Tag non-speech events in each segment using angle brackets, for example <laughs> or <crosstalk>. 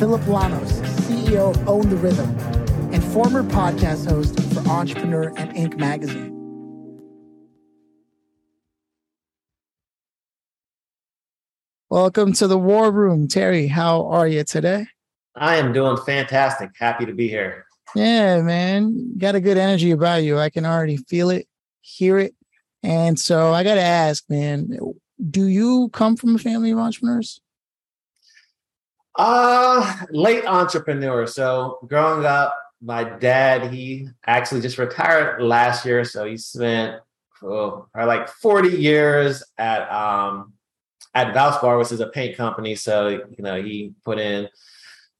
Phillip Lanos, CEO of Own the Rhythm, and former podcast host for Entrepreneur and Inc. magazine. Welcome to the War Room. Terry, how are you today? I am doing fantastic. Happy to be here. Yeah, man. Got a good energy about you. I can already feel it, hear it. And so I got to ask, man, do you come from a family of entrepreneurs? Uh, late entrepreneur. So growing up, my dad, he actually just retired last year. So he spent oh, like 40 years at um at Valspar, which is a paint company. So, you know, he put in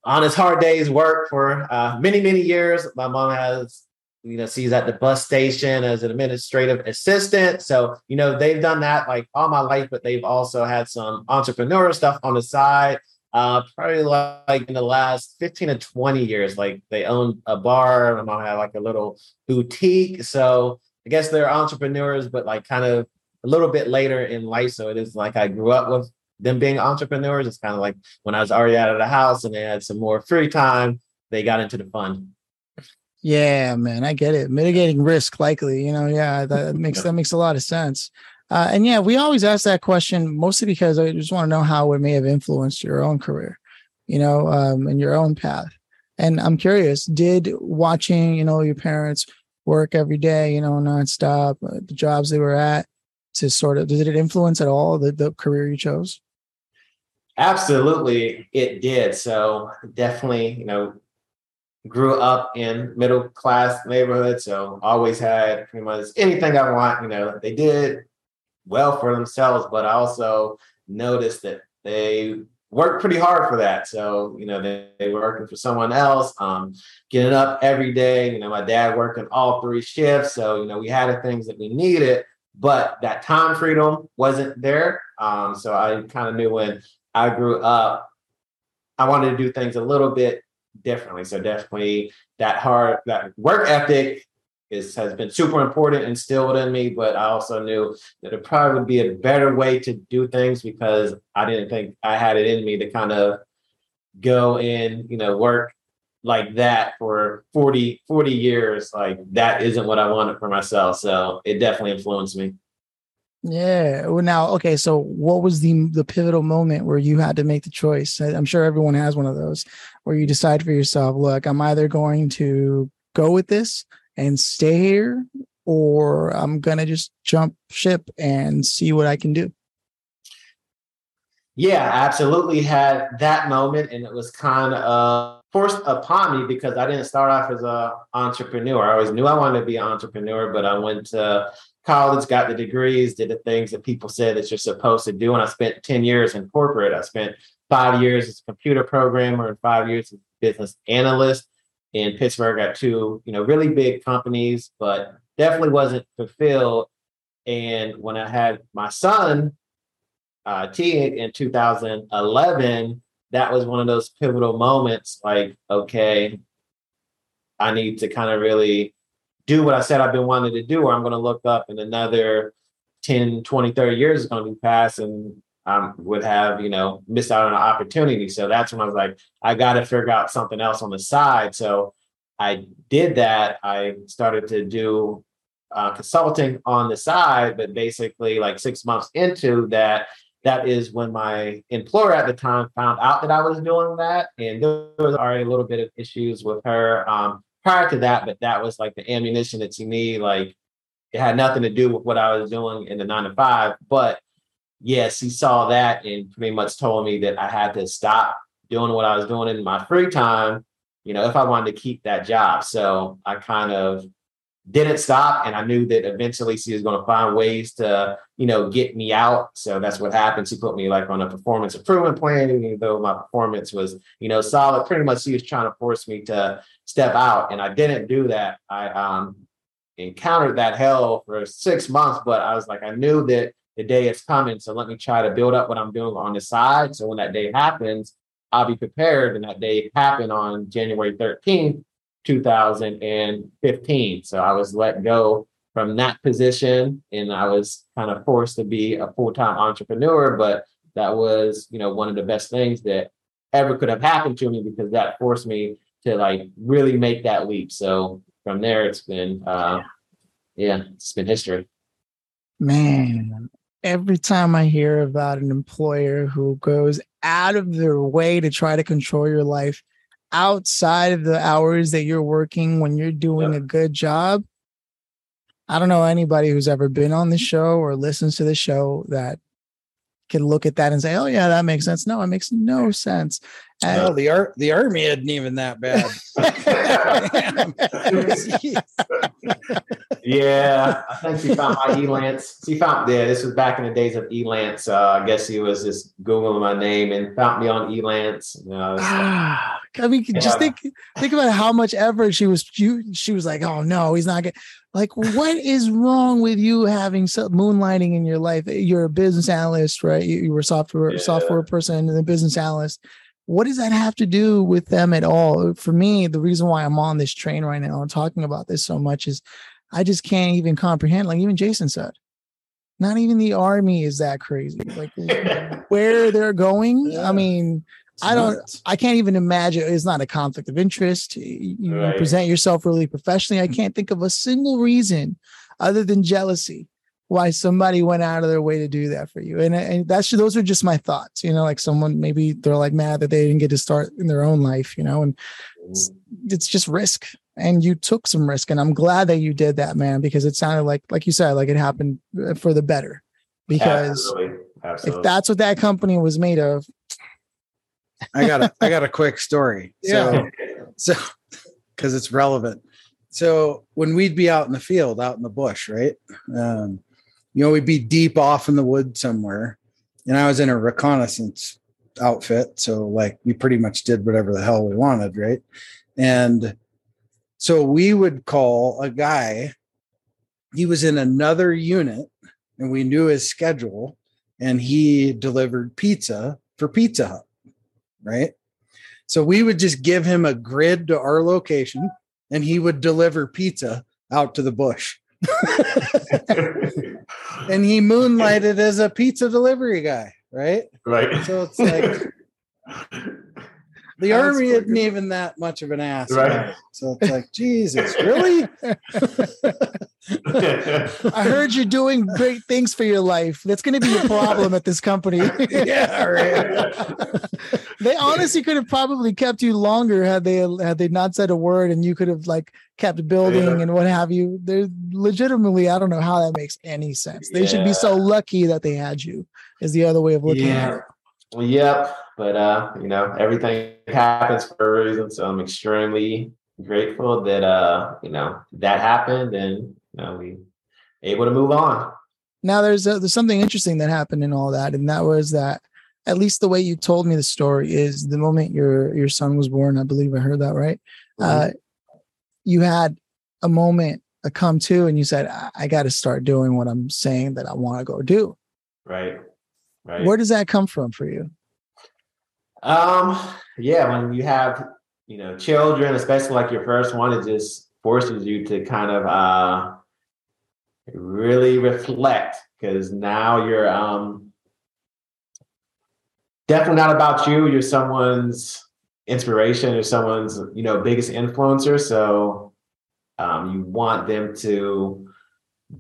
on his hard days work for uh, many, many years. My mom has, you know, she's at the bus station as an administrative assistant. So, you know, they've done that like all my life, but they've also had some entrepreneurial stuff on the side. Uh, probably like in the last 15 to 20 years, like they owned a bar. My mom had like a little boutique. So I guess they're entrepreneurs, but like kind of a little bit later in life. So it is like I grew up with them being entrepreneurs. It's kind of like when I was already out of the house and they had some more free time, they got into the fund. Yeah, man, I get it. Mitigating risk, likely. You know, yeah, that <laughs> makes that makes a lot of sense. Uh, and yeah, we always ask that question mostly because I just want to know how it may have influenced your own career, you know, um, and your own path. And I'm curious, did watching, you know, your parents work every day, you know, nonstop, uh, the jobs they were at, to sort of did it influence at all the, the career you chose? Absolutely, it did. So definitely, you know, grew up in middle class neighborhood, so always had pretty much anything I want. You know, they did well for themselves, but I also noticed that they worked pretty hard for that. So, you know, they, they were working for someone else, um, getting up every day. You know, my dad working all three shifts. So, you know, we had the things that we needed, but that time freedom wasn't there. Um, so I kind of knew when I grew up, I wanted to do things a little bit differently. So definitely that hard, that work ethic is has been super important instilled in me, but I also knew that it probably would be a better way to do things because I didn't think I had it in me to kind of go in, you know, work like that for 40, 40 years. Like that isn't what I wanted for myself. So it definitely influenced me. Yeah. Well, now, okay. So, what was the the pivotal moment where you had to make the choice? I'm sure everyone has one of those where you decide for yourself, look, I'm either going to go with this and stay here or I'm to just jump ship and see what I can do. Yeah, absolutely had that moment. And it was kind of forced upon me because I didn't start off as an entrepreneur. I always knew I wanted to be an entrepreneur, but I went to college, got the degrees, did the things that people said that you're supposed to do. And I spent 10 years in corporate. I spent five years as a computer programmer and five years as a business analyst in Pittsburgh at two, you know, really big companies, but definitely wasn't fulfilled. And when I had my son, uh, T in 2011, that was one of those pivotal moments like, okay, I need to kind of really do what I said I've been wanting to do, or I'm going to look up and another 10, 20, 30 years is going to be past and I would have, you know, missed out on an opportunity. So that's when I was like, I got to figure out something else on the side. So I did that. I started to do uh, consulting on the side, but basically, like six months into that, that is when my employer at the time found out that I was doing that. And there was already a little bit of issues with her um, prior to that, but that was like the ammunition that you need. Like it had nothing to do with what I was doing in the nine to five, but yes, he saw that and pretty much told me that I had to stop doing what I was doing in my free time, you know, if I wanted to keep that job. So I kind of didn't stop. And I knew that eventually she was going to find ways to, you know, get me out. So that's what happened. She put me like on a performance improvement plan, even though my performance was, you know, solid. Pretty much she was trying to force me to step out. And I didn't do that. I um encountered that hell for six months, but I was like, I knew that the day is coming. So let me try to build up what I'm doing on the side. So when that day happens, I'll be prepared. And that day happened on January 13th, 2015. So I was let go from that position and I was kind of forced to be a full-time entrepreneur. But that was, you know, one of the best things that ever could have happened to me because that forced me to like really make that leap. So from there, it's been, uh, yeah, it's been history. Man, every time I hear about an employer who goes out of their way to try to control your life outside of the hours that you're working when you're doing a good job, I don't know anybody who's ever been on the show or listens to the show that can look at that and say, "Oh yeah, that makes sense." No, it makes no sense. And, no, the art the army isn't even that bad. <laughs> <laughs> yeah, I think she found my Elance. She found yeah, this was back in the days of Elance. Uh, I guess he was just googling my name and found me on Elance. You know, ah, I mean, yeah. just think think about how much effort she was. She, she was like, "Oh no, he's not good." Like, what is wrong with you having moonlighting in your life? You're a business analyst, right? You, you were software yeah. software person and a business analyst. What does that have to do with them at all? For me, the reason why I'm on this train right now and talking about this so much is I just can't even comprehend. Like even Jason said, not even the army is that crazy. Like <laughs> where they're going. Yeah. I mean, I don't. I can't even imagine. It's not a conflict of interest. You right. present yourself really professionally. I can't think of a single reason other than jealousy why somebody went out of their way to do that for you. And, and that's those are just my thoughts. You know, like someone maybe they're like mad that they didn't get to start in their own life. You know, and it's, mm. it's just risk. And you took some risk, and I'm glad that you did that, man, because it sounded like, like you said, like it happened uh, for the better. Because Absolutely. Absolutely. if that's what that company was made of, <laughs> I got a I got a quick story. So yeah. so because it's relevant. So when we'd be out in the field, out in the bush, right? Um, you know, we'd be deep off in the woods somewhere. And I was in a reconnaissance outfit. So like we pretty much did whatever the hell we wanted, right? And so we would call a guy, he was in another unit and we knew his schedule and he delivered pizza for Pizza Hut right? So we would just give him a grid to our location and he would deliver pizza out to the bush. <laughs> and he moonlighted as a pizza delivery guy, right? Right. So it's like <laughs> the army isn't even that much of an ass. Right. So it's like, <laughs> Jesus, really? <laughs> I heard you're doing great things for your life. That's going to be a problem at this company. <laughs> yeah, right. they honestly could have probably kept you longer had they had they not said a word, and you could have like kept building yeah. and what have you. They're legitimately, I don't know how that makes any sense. They yeah. should be so lucky that they had you. Is the other way of looking yeah. at it. Well, yep. But uh, you know, everything happens for a reason. So I'm extremely grateful that uh, you know, that happened and you know, we able to move on. Now there's a, there's something interesting that happened in all that, and that was that at least the way you told me the story is the moment your your son was born. I believe I heard that right. Mm-hmm. Uh, you had a moment a come to, and you said, "I, I got to start doing what I'm saying that I want to go do." Right. Right. Where does that come from for you? Um, yeah, when you have, you know, children, especially like your first one, it just forces you to kind of uh really reflect because now you're um definitely not about you. You're someone's inspiration or someone's, you know, biggest influencer. So um, you want them to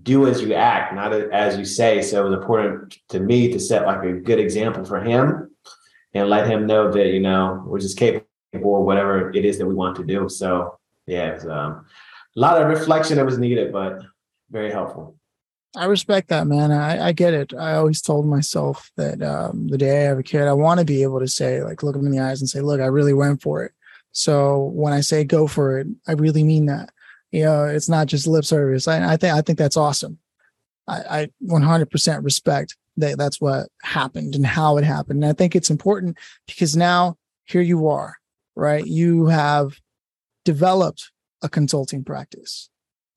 do as you act, not as you say. So it was important to me to set like a good example for him and let him know that, you know, we're just capable of whatever it is that we want to do. So yeah, it's, um, a lot of reflection that was needed, but very helpful. I respect that, man. I, I get it. I always told myself that um, the day I have a kid, I want to be able to say, like, look him in the eyes and say, look, I really went for it. So when I say go for it, I really mean that. You know, it's not just lip service. I, I think I think that's awesome. I, I 100% respect that that's what happened and how it happened. And I think it's important because now here you are, right? You have developed a consulting practice,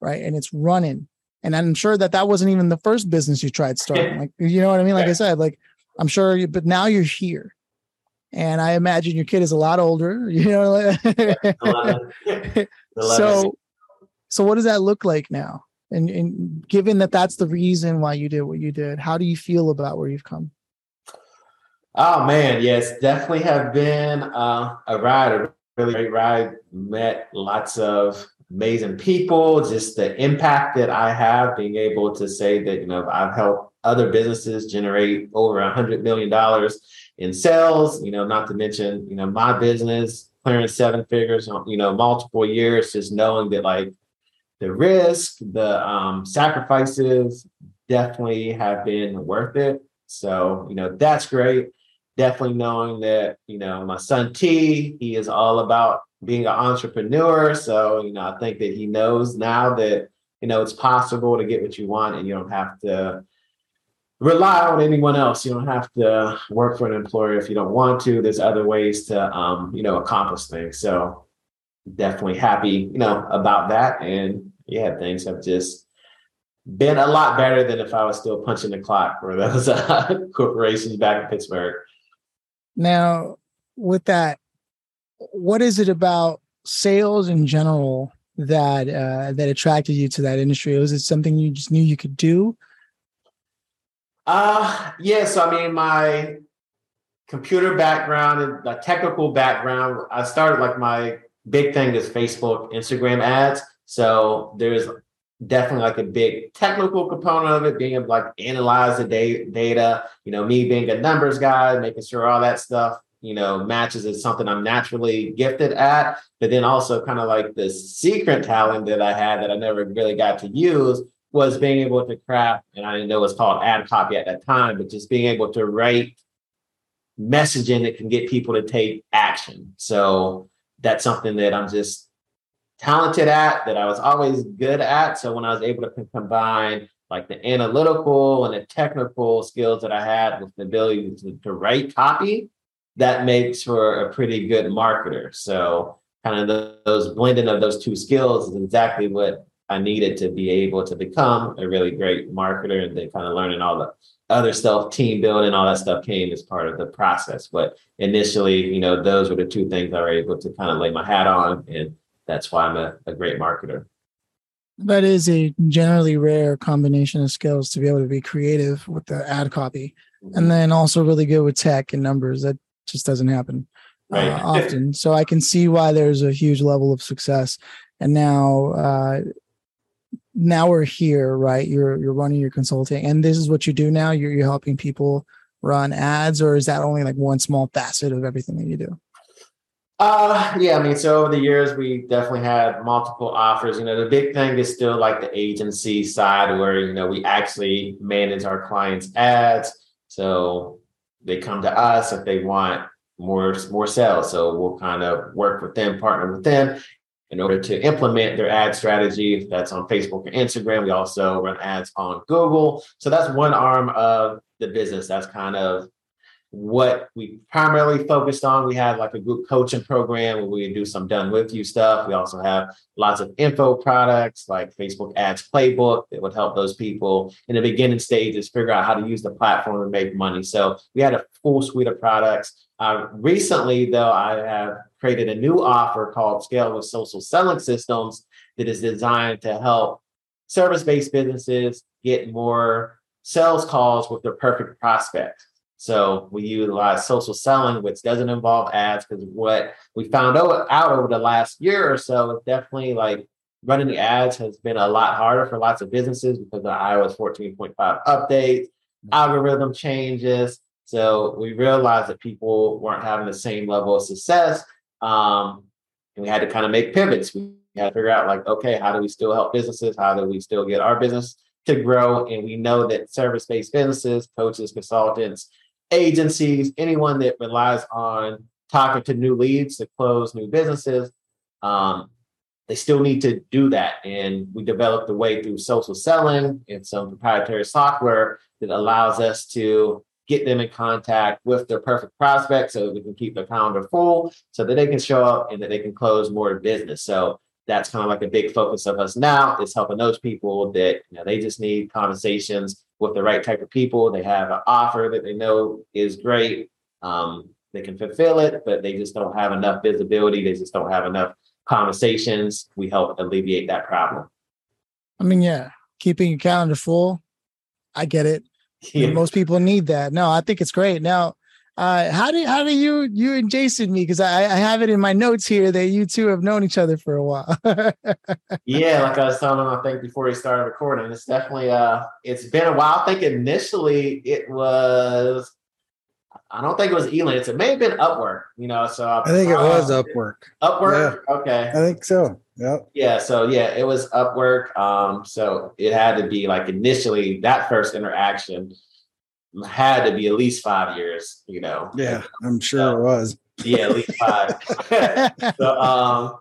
right? And it's running. And I'm sure that that wasn't even the first business you tried starting. Like, you know what I mean? Like I said, like I'm sure, you, but now you're here. And I imagine your kid is a lot older, <laughs> you know. <laughs> so, so what does that look like now? And, and given that that's the reason why you did what you did, how do you feel about where you've come? Oh man, yes, definitely have been uh, a ride, a really great ride. Met lots of amazing people. Just the impact that I have, being able to say that you know I've helped other businesses generate over a hundred million dollars in sales. You know, not to mention you know my business clearing seven figures, on you know, multiple years. Just knowing that like the risk, the um, sacrifices definitely have been worth it. So, you know, that's great. Definitely knowing that, you know, my son T, he is all about being an entrepreneur. So, you know, I think that he knows now that, you know, it's possible to get what you want and you don't have to rely on anyone else. You don't have to work for an employer if you don't want to. There's other ways to, um, you know, accomplish things. So definitely happy, you know, about that. And yeah, things have just been a lot better than if I was still punching the clock for those uh, <laughs> corporations back in Pittsburgh. Now, with that, what is it about sales in general that uh, that attracted you to that industry? Was it something you just knew you could do? Uh yeah. So I mean, my computer background and the technical background, I started like my big thing is Facebook, Instagram ads. So there's definitely like a big technical component of it, being able to like analyze the da- data, you know, me being a numbers guy, making sure all that stuff, you know, matches is something I'm naturally gifted at. But then also kind of like the secret talent that I had that I never really got to use was being able to craft, and I didn't know it was called ad copy at that time, but just being able to write messaging that can get people to take action. So that's something that I'm just talented at, that I was always good at. So when I was able to combine like the analytical and the technical skills that I had with the ability to, to write copy, that makes for a pretty good marketer. So kind of the, those blending of those two skills is exactly what I needed to be able to become a really great marketer and then kind of learning all the other stuff, team building, all that stuff came as part of the process. But initially, you know, those were the two things I were able to kind of lay my hat on and that's why I'm a, a great marketer. That is a generally rare combination of skills to be able to be creative with the ad copy mm-hmm. and then also really good with tech and numbers. That just doesn't happen uh, right. uh, <laughs> often. so I can see why there's a huge level of success. And now, uh, now we're here, right? You're you're running your consulting, and this is what you do now. You're you're helping people run ads, or is that only like one small facet of everything that you do? Uh, yeah, I mean, so over the years, we definitely had multiple offers. You know, the big thing is still like the agency side where, you know, we actually manage our clients' ads. So they come to us if they want more, more sales. So we'll kind of work with them, partner with them in order to implement their ad strategy. That's on Facebook or Instagram, we also run ads on Google. So that's one arm of the business. That's kind of what we primarily focused on. We had like a group coaching program where we do some done with you stuff. We also have lots of info products like Facebook Ads Playbook that would help those people in the beginning stages figure out how to use the platform and make money. So we had a full suite of products. Uh, recently, though, I have created a new offer called Scale with Social Selling Systems that is designed to help service based businesses get more sales calls with their perfect prospect. So we utilize social selling, which doesn't involve ads, because what we found out, over the last year or so is definitely like running the ads has been a lot harder for lots of businesses because of the iOS 14.5 updates, algorithm changes. So we realized that people weren't having the same level of success. Um, and we had to kind of make pivots. We had to figure out like, okay, how do we still help businesses? How do we still get our business to grow? And we know that service-based businesses, coaches, consultants, agencies, anyone that relies on talking to new leads to close new businesses, um, they still need to do that. And we developed a way through social selling and some proprietary software that allows us to get them in contact with their perfect prospect so that we can keep the calendar full so that they can show up and that they can close more business. So that's kind of like a big focus of us now is helping those people that you know they just need conversations with the right type of people. They have an offer that they know is great. Um, they can fulfill it, but they just don't have enough visibility. They just don't have enough conversations. We help alleviate that problem. I mean, yeah, keeping your calendar full. I get it. Yeah. <laughs> Most people need that. No, I think it's great. Now, uh, how do how do you you and Jason meet? Because I, I have it in my notes here that you two have known each other for a while. <laughs> yeah, like I was telling him, I think before he started recording, it's definitely uh, it's been a while. I think initially it was I don't think it was Elance. It may have been Upwork, you know. So I think it was Upwork. Upwork. Yeah. Okay. I think so. Yep. Yeah. So yeah, it was Upwork. Um, so it had to be like initially that first interaction had to be at least five years, you know. Yeah, <laughs> I'm sure so, it was. Yeah, at least five. <laughs> so um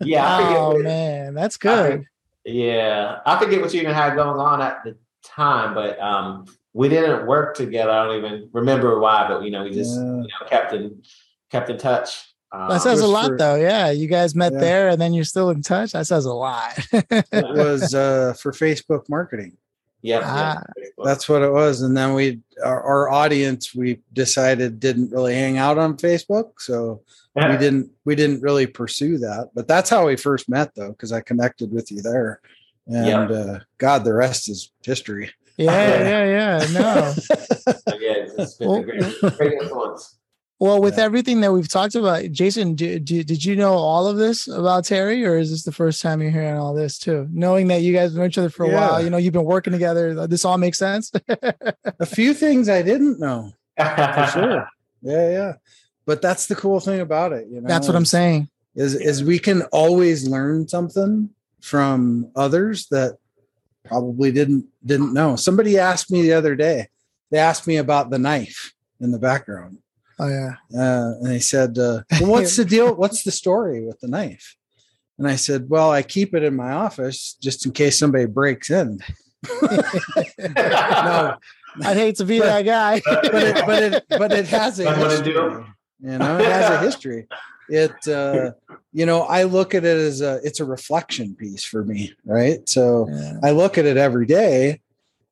yeah, oh man, that's good. I yeah. I forget what you even had going on at the time, but um we didn't work together. I don't even remember why, but you know, we just yeah. you know kept in kept in touch. Um, that says a lot, for, though. Yeah, you guys met yeah. there, and then you're still in touch. That says a lot. <laughs> it was uh, for Facebook marketing. Yeah, ah. yeah that's what it was. And then we, our, our, audience, we decided didn't really hang out on Facebook, so yeah. we didn't we didn't really pursue that. But that's how we first met, though, because I connected with you there, and uh, God, the rest is history. Yeah, yeah, yeah. No. <laughs> yeah, it's been well, a great, great influence. Well, with yeah. everything that we've talked about, Jason, do, do, did you know all of this about Terry, or is this the first time you're hearing all this too? Knowing that you guys know each other for a yeah. while, you know, you've been working together. This all makes sense. <laughs> a few things I didn't know for sure. <laughs> Yeah, yeah. But that's the cool thing about it. You know, that's what I'm saying. Is is we can always learn something from others that probably didn't didn't know. Somebody asked me the other day. They asked me about the knife in the background. Oh yeah. Uh, and he said, uh, well, "What's the deal? What's the story with the knife?" And I said, "Well, I keep it in my office just in case somebody breaks in." <laughs> no, I'd hate to be but, that guy. but it, but it, but it has a history. You know, it has a history it uh you know i look at it as a it's a reflection piece for me right so yeah. i look at it every day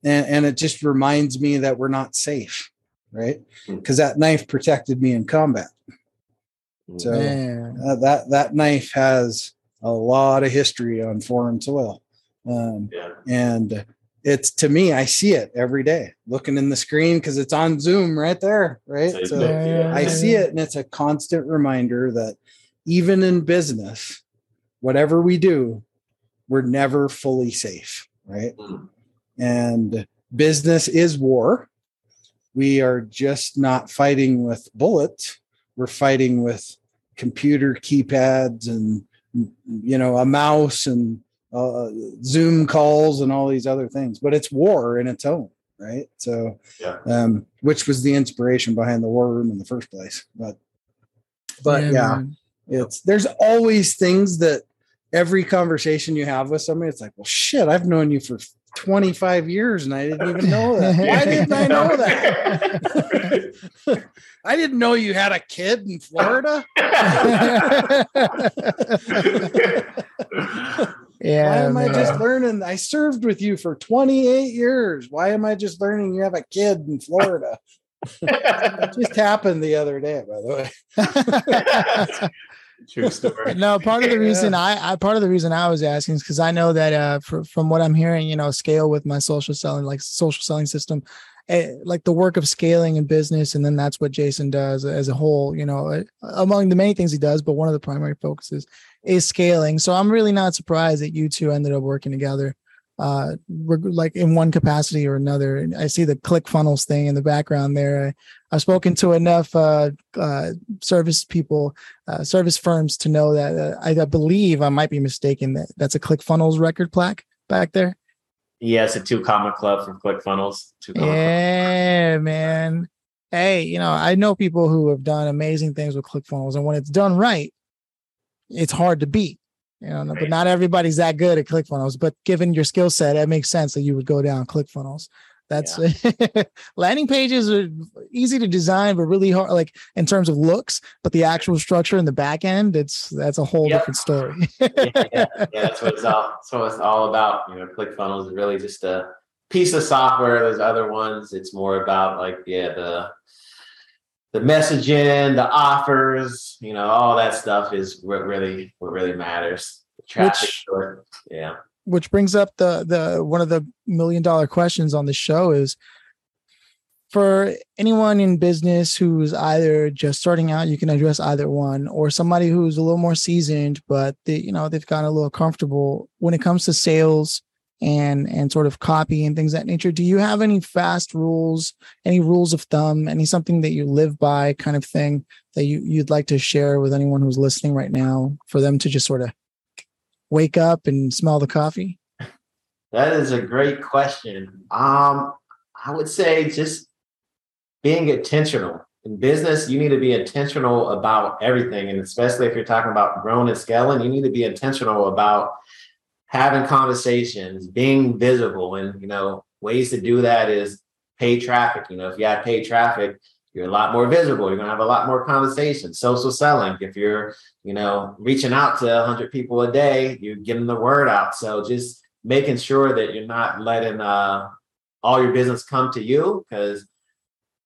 and and it just reminds me that we're not safe right because hmm. that knife protected me in combat so uh, that that knife has a lot of history on foreign soil um, yeah. and it's to me i see it every day looking in the screen because it's on zoom right there right so yeah. i see it and it's a constant reminder that even in business whatever we do we're never fully safe right mm. and business is war we are just not fighting with bullets we're fighting with computer keypads and you know a mouse and uh, Zoom calls and all these other things, but it's war in its own, right? So, yeah. um, which was the inspiration behind the war room in the first place. But, but yeah, yeah it's there's always things that every conversation you have with somebody, it's like, well, shit, I've known you for 25 years and I didn't even know <laughs> that. Why didn't I know that? <laughs> I didn't know you had a kid in Florida. <laughs> Yeah. Why am man. I just learning? I served with you for 28 years. Why am I just learning you have a kid in Florida? it just happened the other day, by the way. True story. No, part of the reason yeah. I, I, part of the reason I was asking is because I know that uh, for, from what I'm hearing, you know, scale with my social selling, like social selling system, eh, like the work of scaling in business, and then that's what Jason does as a whole. You know, eh, among the many things he does, but one of the primary focuses is scaling. So I'm really not surprised that you two ended up working together, uh, like in one capacity or another. And I see the ClickFunnels thing in the background there. I, have spoken to enough uh, uh, service people, uh, service firms to know that uh, I, I, believe I might be mistaken that that's a ClickFunnels record plaque back there. Yeah, a two comma club from ClickFunnels. Two yeah, club. man. Hey, you know, I know people who have done amazing things with ClickFunnels, and when it's done right, it's hard to beat. You know, right. but not everybody's that good at ClickFunnels. But given your skill set, it makes sense that you would go down ClickFunnels. That's yeah. <laughs> landing pages are easy to design, but really hard, like in terms of looks. But the actual structure in the back end, it's that's a whole yep. different story. <laughs> yeah, yeah, yeah, that's what it's all. That's what it's all about. You know, ClickFunnels is really just a piece of software. There's other ones. It's more about like yeah the the messaging, the offers, you know, all that stuff is what really what really matters. Traffic, Which, yeah which brings up the the one of the million dollar questions on the show is for anyone in business who's either just starting out you can address either one or somebody who's a little more seasoned but they you know they've gotten a little comfortable when it comes to sales and and sort of copy and things that nature do you have any fast rules any rules of thumb any something that you live by kind of thing that you you'd like to share with anyone who's listening right now for them to just sort of wake up and smell the coffee? That is a great question. Um, I would say just being intentional. In business, you need to be intentional about everything. And especially if you're talking about growing and scaling, you need to be intentional about having conversations, being visible. And, you know, ways to do that is pay traffic. You know, if you have paid traffic, you're a lot more visible. You're to have a lot more conversations. Social selling. If you're, you know, reaching out to 100 people a day, you're getting the word out. So just making sure that you're not letting uh, all your business come to you, because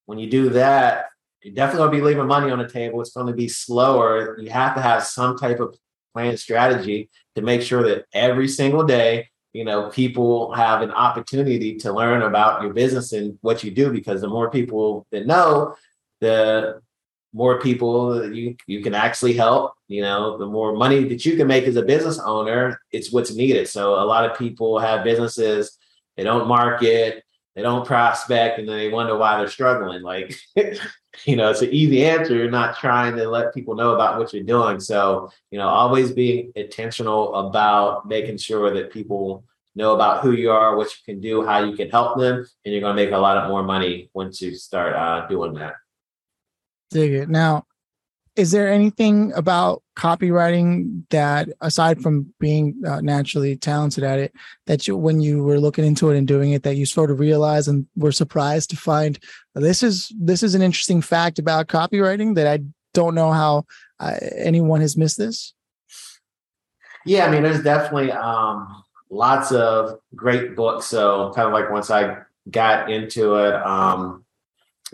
when you do that, you're definitely to be leaving money on the table. It's to be slower. You have to have some type of plan strategy to make sure that every single day you know people have an opportunity to learn about your business and what you do because the more people that know the more people that you you can actually help you know the more money that you can make as a business owner it's what's needed. So a lot of people have businesses they don't market they don't prospect and then they wonder why they're struggling like <laughs> you know it's an easy answer you're not trying to let people know about what you're doing. So you know always being intentional about making sure that people know about who you are what you can do how you can help them and you're going to make a lot of more money once you start uh, doing that. Dig it. Now is there anything about copywriting that aside from being uh, naturally talented at it that you when you were looking into it and doing it that you sort of realized and were surprised to find this is this is an interesting fact about copywriting that i don't know how uh, anyone has missed this? Yeah i mean there's definitely um lots of great books. So kind of like once i got into it um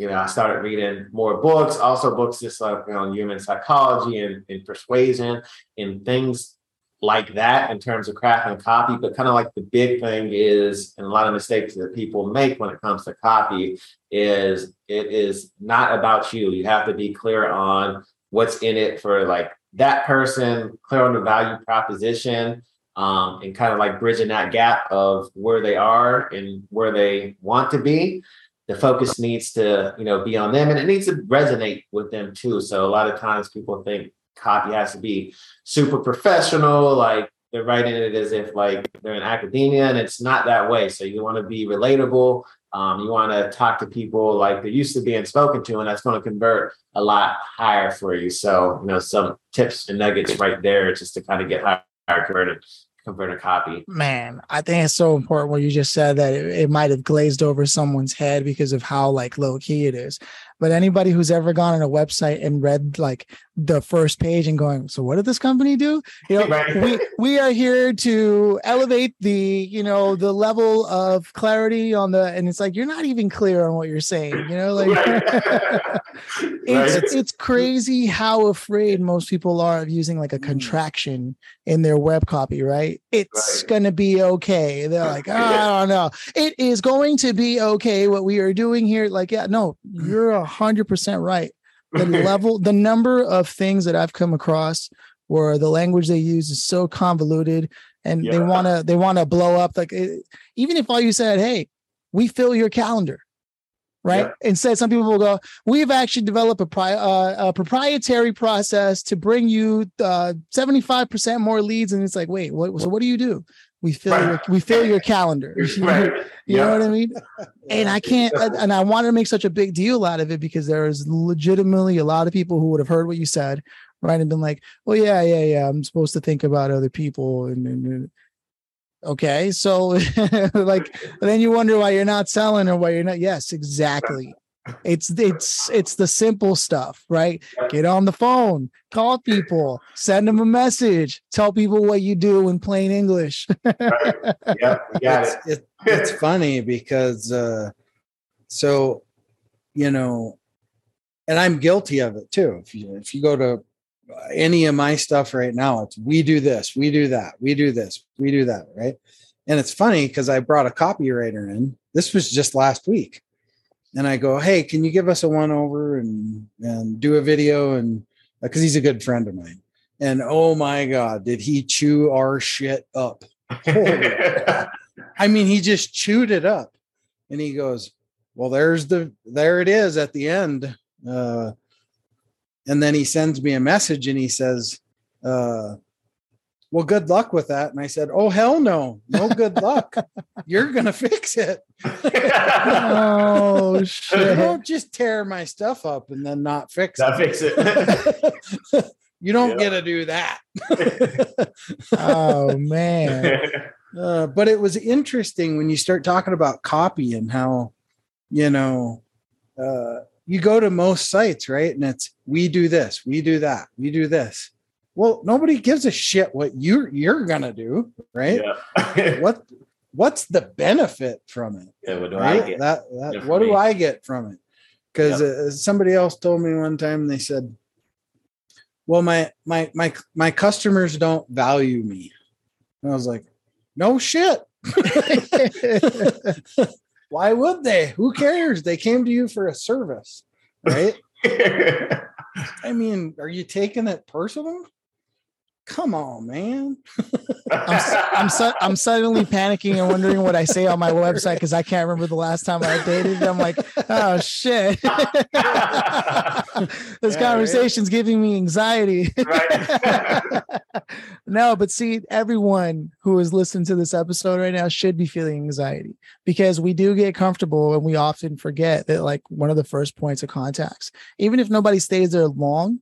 you know, I started reading more books, also books just like on you know, human psychology and, and persuasion and things like that in terms of crafting copy. But kind of like the big thing is, and a lot of mistakes that people make when it comes to copy is it is not about you. You have to be clear on what's in it for like that person, clear on the value proposition, um, and kind of like bridging that gap of where they are and where they want to be the focus needs to you know be on them and it needs to resonate with them too. So a lot of times people think copy has to be super professional like they're writing it as if like they're in academia and it's not that way. So you want to be relatable um, you want to talk to people like they're used to being spoken to and that's going to convert a lot higher for you. So you know some tips and nuggets right there just to kind of get higher converted convert a copy. Man, I think it's so important what you just said that it, it might have glazed over someone's head because of how like low key it is. But anybody who's ever gone on a website and read like the first page and going, so what did this company do? You know, right. we we are here to elevate the you know the level of clarity on the, and it's like you're not even clear on what you're saying. You know, like right. <laughs> <laughs> it's right. it's crazy how afraid most people are of using like a mm. contraction in their web copy. Right? It's gonna be okay. They're like, oh, I don't know. It is going to be okay. What we are doing here, like, yeah, no, you're a hundred percent right. The <laughs> level, the number of things that I've come across where the language they use is so convoluted and yeah. they want to they want to blow up like it, even if all you said hey we fill your calendar right yeah. instead some people will go we've actually developed a, pri- uh, a proprietary process to bring you uh, 75% more leads and it's like wait what so what do you do we fill right. your, we fill your calendar. <laughs> right. You know what I mean? And I can't, and I want to make such a big deal out of it because there is legitimately a lot of people who would have heard what you said, right, and been like, "Well, yeah, yeah, yeah, I'm supposed to think about other people," and, and okay, so <laughs> like, then you wonder why you're not selling or why you're not. Yes, exactly. It's it's it's the simple stuff, right? Get on the phone, call people, send them a message, tell people what you do in plain English. right. Yeah, it's, it. it, it's funny because uh so you know, and I'm guilty of it too. If you if you go to any of my stuff right now, it's we do this, we do that, we do this, we do that, right? And it's funny because I brought a copywriter in. This was just last week and I go, "Hey, can you give us a one over and and do a video?" And because uh, he's a good friend of mine, and oh my god, did he chew our shit up? <laughs> I mean, he just chewed it up, and he goes, "Well, there's the there it is at the end," uh, and then he sends me a message and he says. Uh, well, good luck with that. And I said, oh, hell no, no good <laughs> luck. You're going to fix it. oh, <laughs> shit. don't just tear my stuff up and then not fix it. not it. fix it. <laughs> you don't yeah. get to do that. oh, man. Uh, but it was interesting when you start talking about copy and how, you know, uh, you go to most sites, right? And it's we do this, we do that, we do this well, nobody gives a shit what you you're gonna do, right? Yeah. <laughs> what what's the benefit from it? Yeah, what do right? I get? That, that what do I get from it? Because yep. uh, somebody else told me one time they said, "Well, my my my my customers don't value me," and I was like, "No shit." <laughs> Why would they? Who cares? They came to you for a service, right? <laughs> I mean, are you taking it personal? Come on, man. I'm, I'm, su- I'm, suddenly panicking and wondering what I say on my website because I can't remember the last time I updated. I'm like, oh shit. <laughs> this yeah, conversation's right? giving me anxiety. Right. <laughs> no, but see, everyone who is listening to this episode right now should be feeling anxiety because we do get comfortable and we often forget that like one of the first points of contacts, even if nobody stays there long,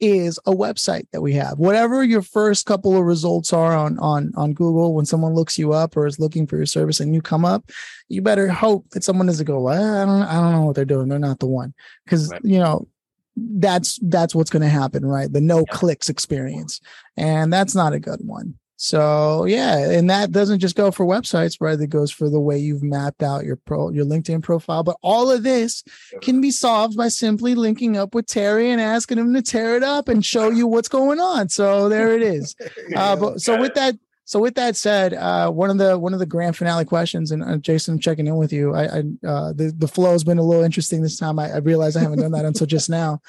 is a website that we have. Whatever your first couple of results are on on on Google when someone looks you up or is looking for your service and you come up, you better hope that someone doesn't go, well, I don't I don't know what they're doing. They're not the one. Because right. you know, that's that's what's going to happen, right? The no clicks experience. And that's not a good one. So yeah, and that doesn't just go for websites, right? It goes for the way you've mapped out your pro your LinkedIn profile. But all of this can be solved by simply linking up with Terry and asking him to tear it up and show you what's going on. So there it is. <laughs> Uh, but so with that, so with that said, uh, one of the one of the grand finale questions, and uh, Jason, I'm checking in with you. I, I uh, the the flow has been a little interesting this time. I, I realize I haven't done that until just now.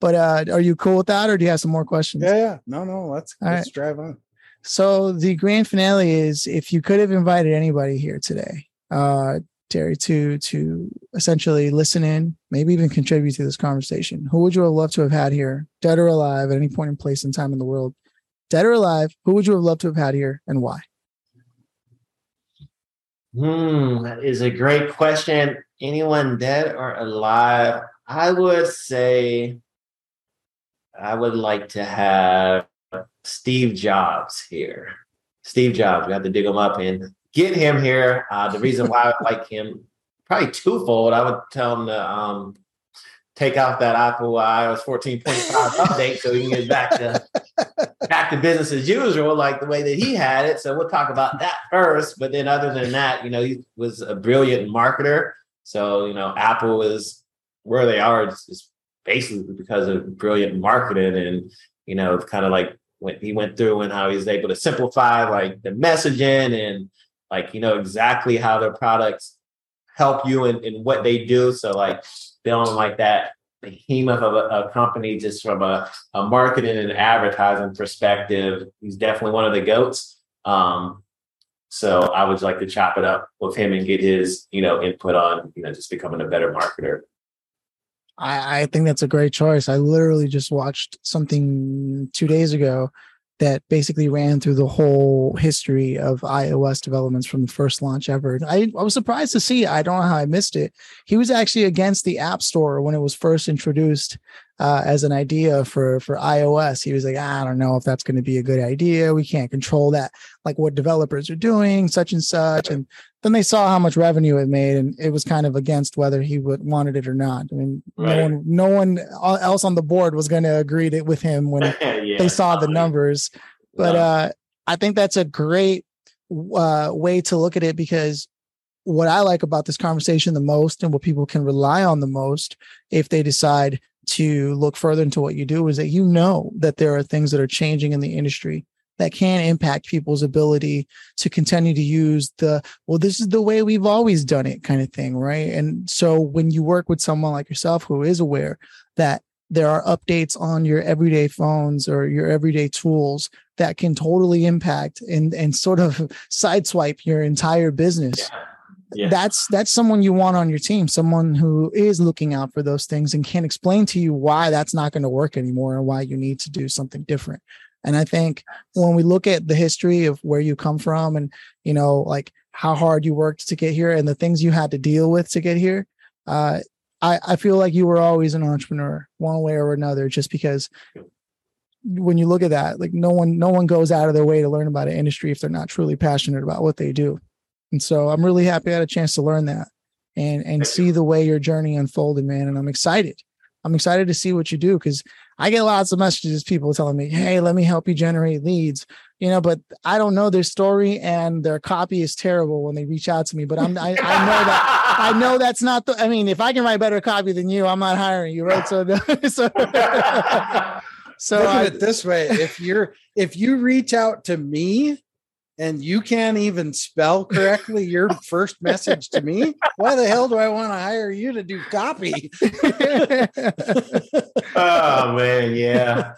But uh, are you cool with that, or do you have some more questions? Yeah, yeah. No, no. Let's All let's right. drive on. So the grand finale is if you could have invited anybody here today, uh, Terry, to to essentially listen in, maybe even contribute to this conversation, who would you have loved to have had here, dead or alive, at any point in place and time in the world? Dead or alive, who would you have loved to have had here and why? Hmm, that is a great question. Anyone dead or alive? I would say I would like to have Steve Jobs here. Steve Jobs, we have to dig him up and get him here. Uh, the reason why I like him, probably twofold. I would tell him to um, take off that Apple iOS 14.5 <laughs> update so he can get back to back to business as usual, like the way that he had it. So we'll talk about that first. But then, other than that, you know, he was a brilliant marketer. So you know, Apple is where they are. It's, basically because of brilliant marketing and you know, kind of like he went through and how he's able to simplify like the messaging and like you know exactly how their products help you in, in what they do. So like feeling like that behemoth of a, a company just from a, a marketing and advertising perspective. He's definitely one of the goats. Um, so I would like to chop it up with him and get his, you know, input on, you know, just becoming a better marketer. I, I think that's a great choice. I literally just watched something two days ago that basically ran through the whole history of iOS developments from the first launch ever. I, I was surprised to see, I don't know how I missed it. He was actually against the App Store when it was first introduced uh, as an idea for for iOS. He was like, I don't know if that's going to be a good idea. We can't control that, like what developers are doing, such and such. And then they saw how much revenue it made, and it was kind of against whether he would wanted it or not. I mean, right. no one, no one else on the board was going to agree to, with him when <laughs> yeah, they saw the numbers. But uh, I think that's a great uh, way to look at it because what I like about this conversation the most and what people can rely on the most if they decide to look further into what you do is that you know that there are things that are changing in the industry that can impact people's ability to continue to use the well this is the way we've always done it kind of thing right? And so when you work with someone like yourself who is aware that there are updates on your everyday phones or your everyday tools that can totally impact and and sort of <laughs> sideswipe your entire business yeah yeah. that's that's someone you want on your team someone who is looking out for those things and can explain to you why that's not going to work anymore and why you need to do something different and i think when we look at the history of where you come from and you know like how hard you worked to get here and the things you had to deal with to get here uh, I, I feel like you were always an entrepreneur one way or another just because when you look at that like no one no one goes out of their way to learn about an industry if they're not truly passionate about what they do and so I'm really happy I had a chance to learn that and and see the way your journey unfolded, man. And I'm excited. I'm excited to see what you do because I get lots of messages, people telling me, "Hey, let me help you generate leads," you know. But I don't know their story, and their copy is terrible when they reach out to me. But I'm I, I know that I <laughs> know that's not the. I mean, if I can write better copy than you, I'm not hiring you, right? So, <laughs> so, so <laughs> look at it this way: if you're if you reach out to me and you can't even spell correctly your first message to me, why the hell do I want to hire you to do copy? <laughs> oh man, yeah.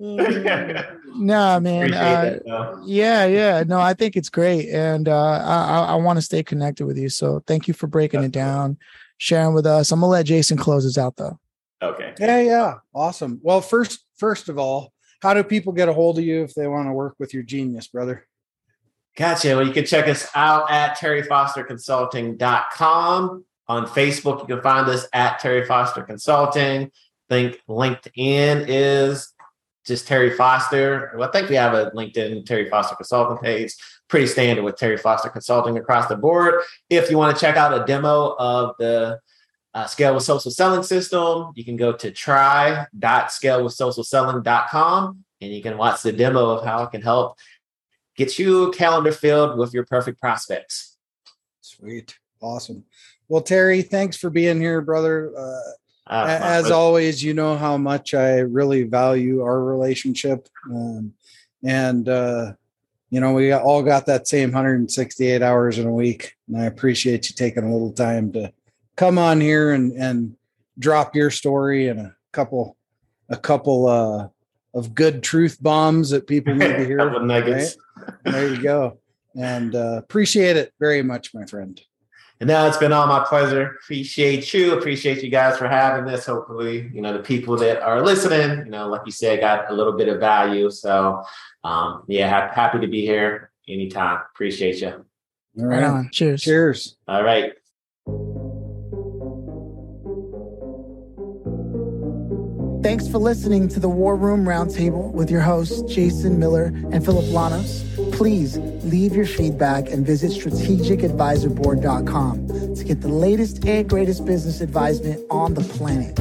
no <laughs> man uh, yeah yeah. No i think it's great and uh, i i want to stay connected with you so thank you for breaking That's it down cool. sharing with us. I'm gonna let jason close us out though. Okay. Yeah yeah. Awesome. Well first first of all how do people get a hold of you if they want to work with your genius brother Gotcha. Well, you can check us out at terryfosterconsulting.com. On Facebook, you can find us at Terry Foster Consulting. I think LinkedIn is just Terry Foster. Well, I think we have a LinkedIn Terry Foster Consulting page. Pretty standard with Terry Foster Consulting across the board. If you want to check out a demo of the uh, Scale with Social Selling system, you can go to try.scalewithsocialselling.com and you can watch the demo of how it can help get you a calendar filled with your perfect prospects. Sweet. Awesome. Well, Terry, thanks for being here, brother. Uh, uh, as brother. always, you know how much I really value our relationship. Um, and, uh, you know, we all got that same 168 hours in a week. And I appreciate you taking a little time to come on here and, and drop your story and a couple, a couple, uh, of good truth bombs that people need to <laughs> hear. nuggets. Right? There you go. And uh, appreciate it very much, my friend. And now it's been all my pleasure. Appreciate you. Appreciate you guys for having this. Hopefully, you know, the people that are listening, you know, like you said, got a little bit of value. So, um, yeah, happy to be here anytime. Appreciate you. All right. right Cheers. Cheers. All right. Thanks for listening to the War Room Roundtable with your hosts, Jason Miller and Phillip Lanos. Please leave your feedback and visit strategicadvisorboard.com to get the latest and greatest business advisement on the planet.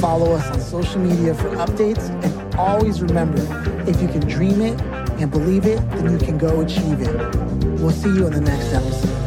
Follow us on social media for updates and always remember if you can dream it and believe it, then you can go achieve it. We'll see you in the next episode.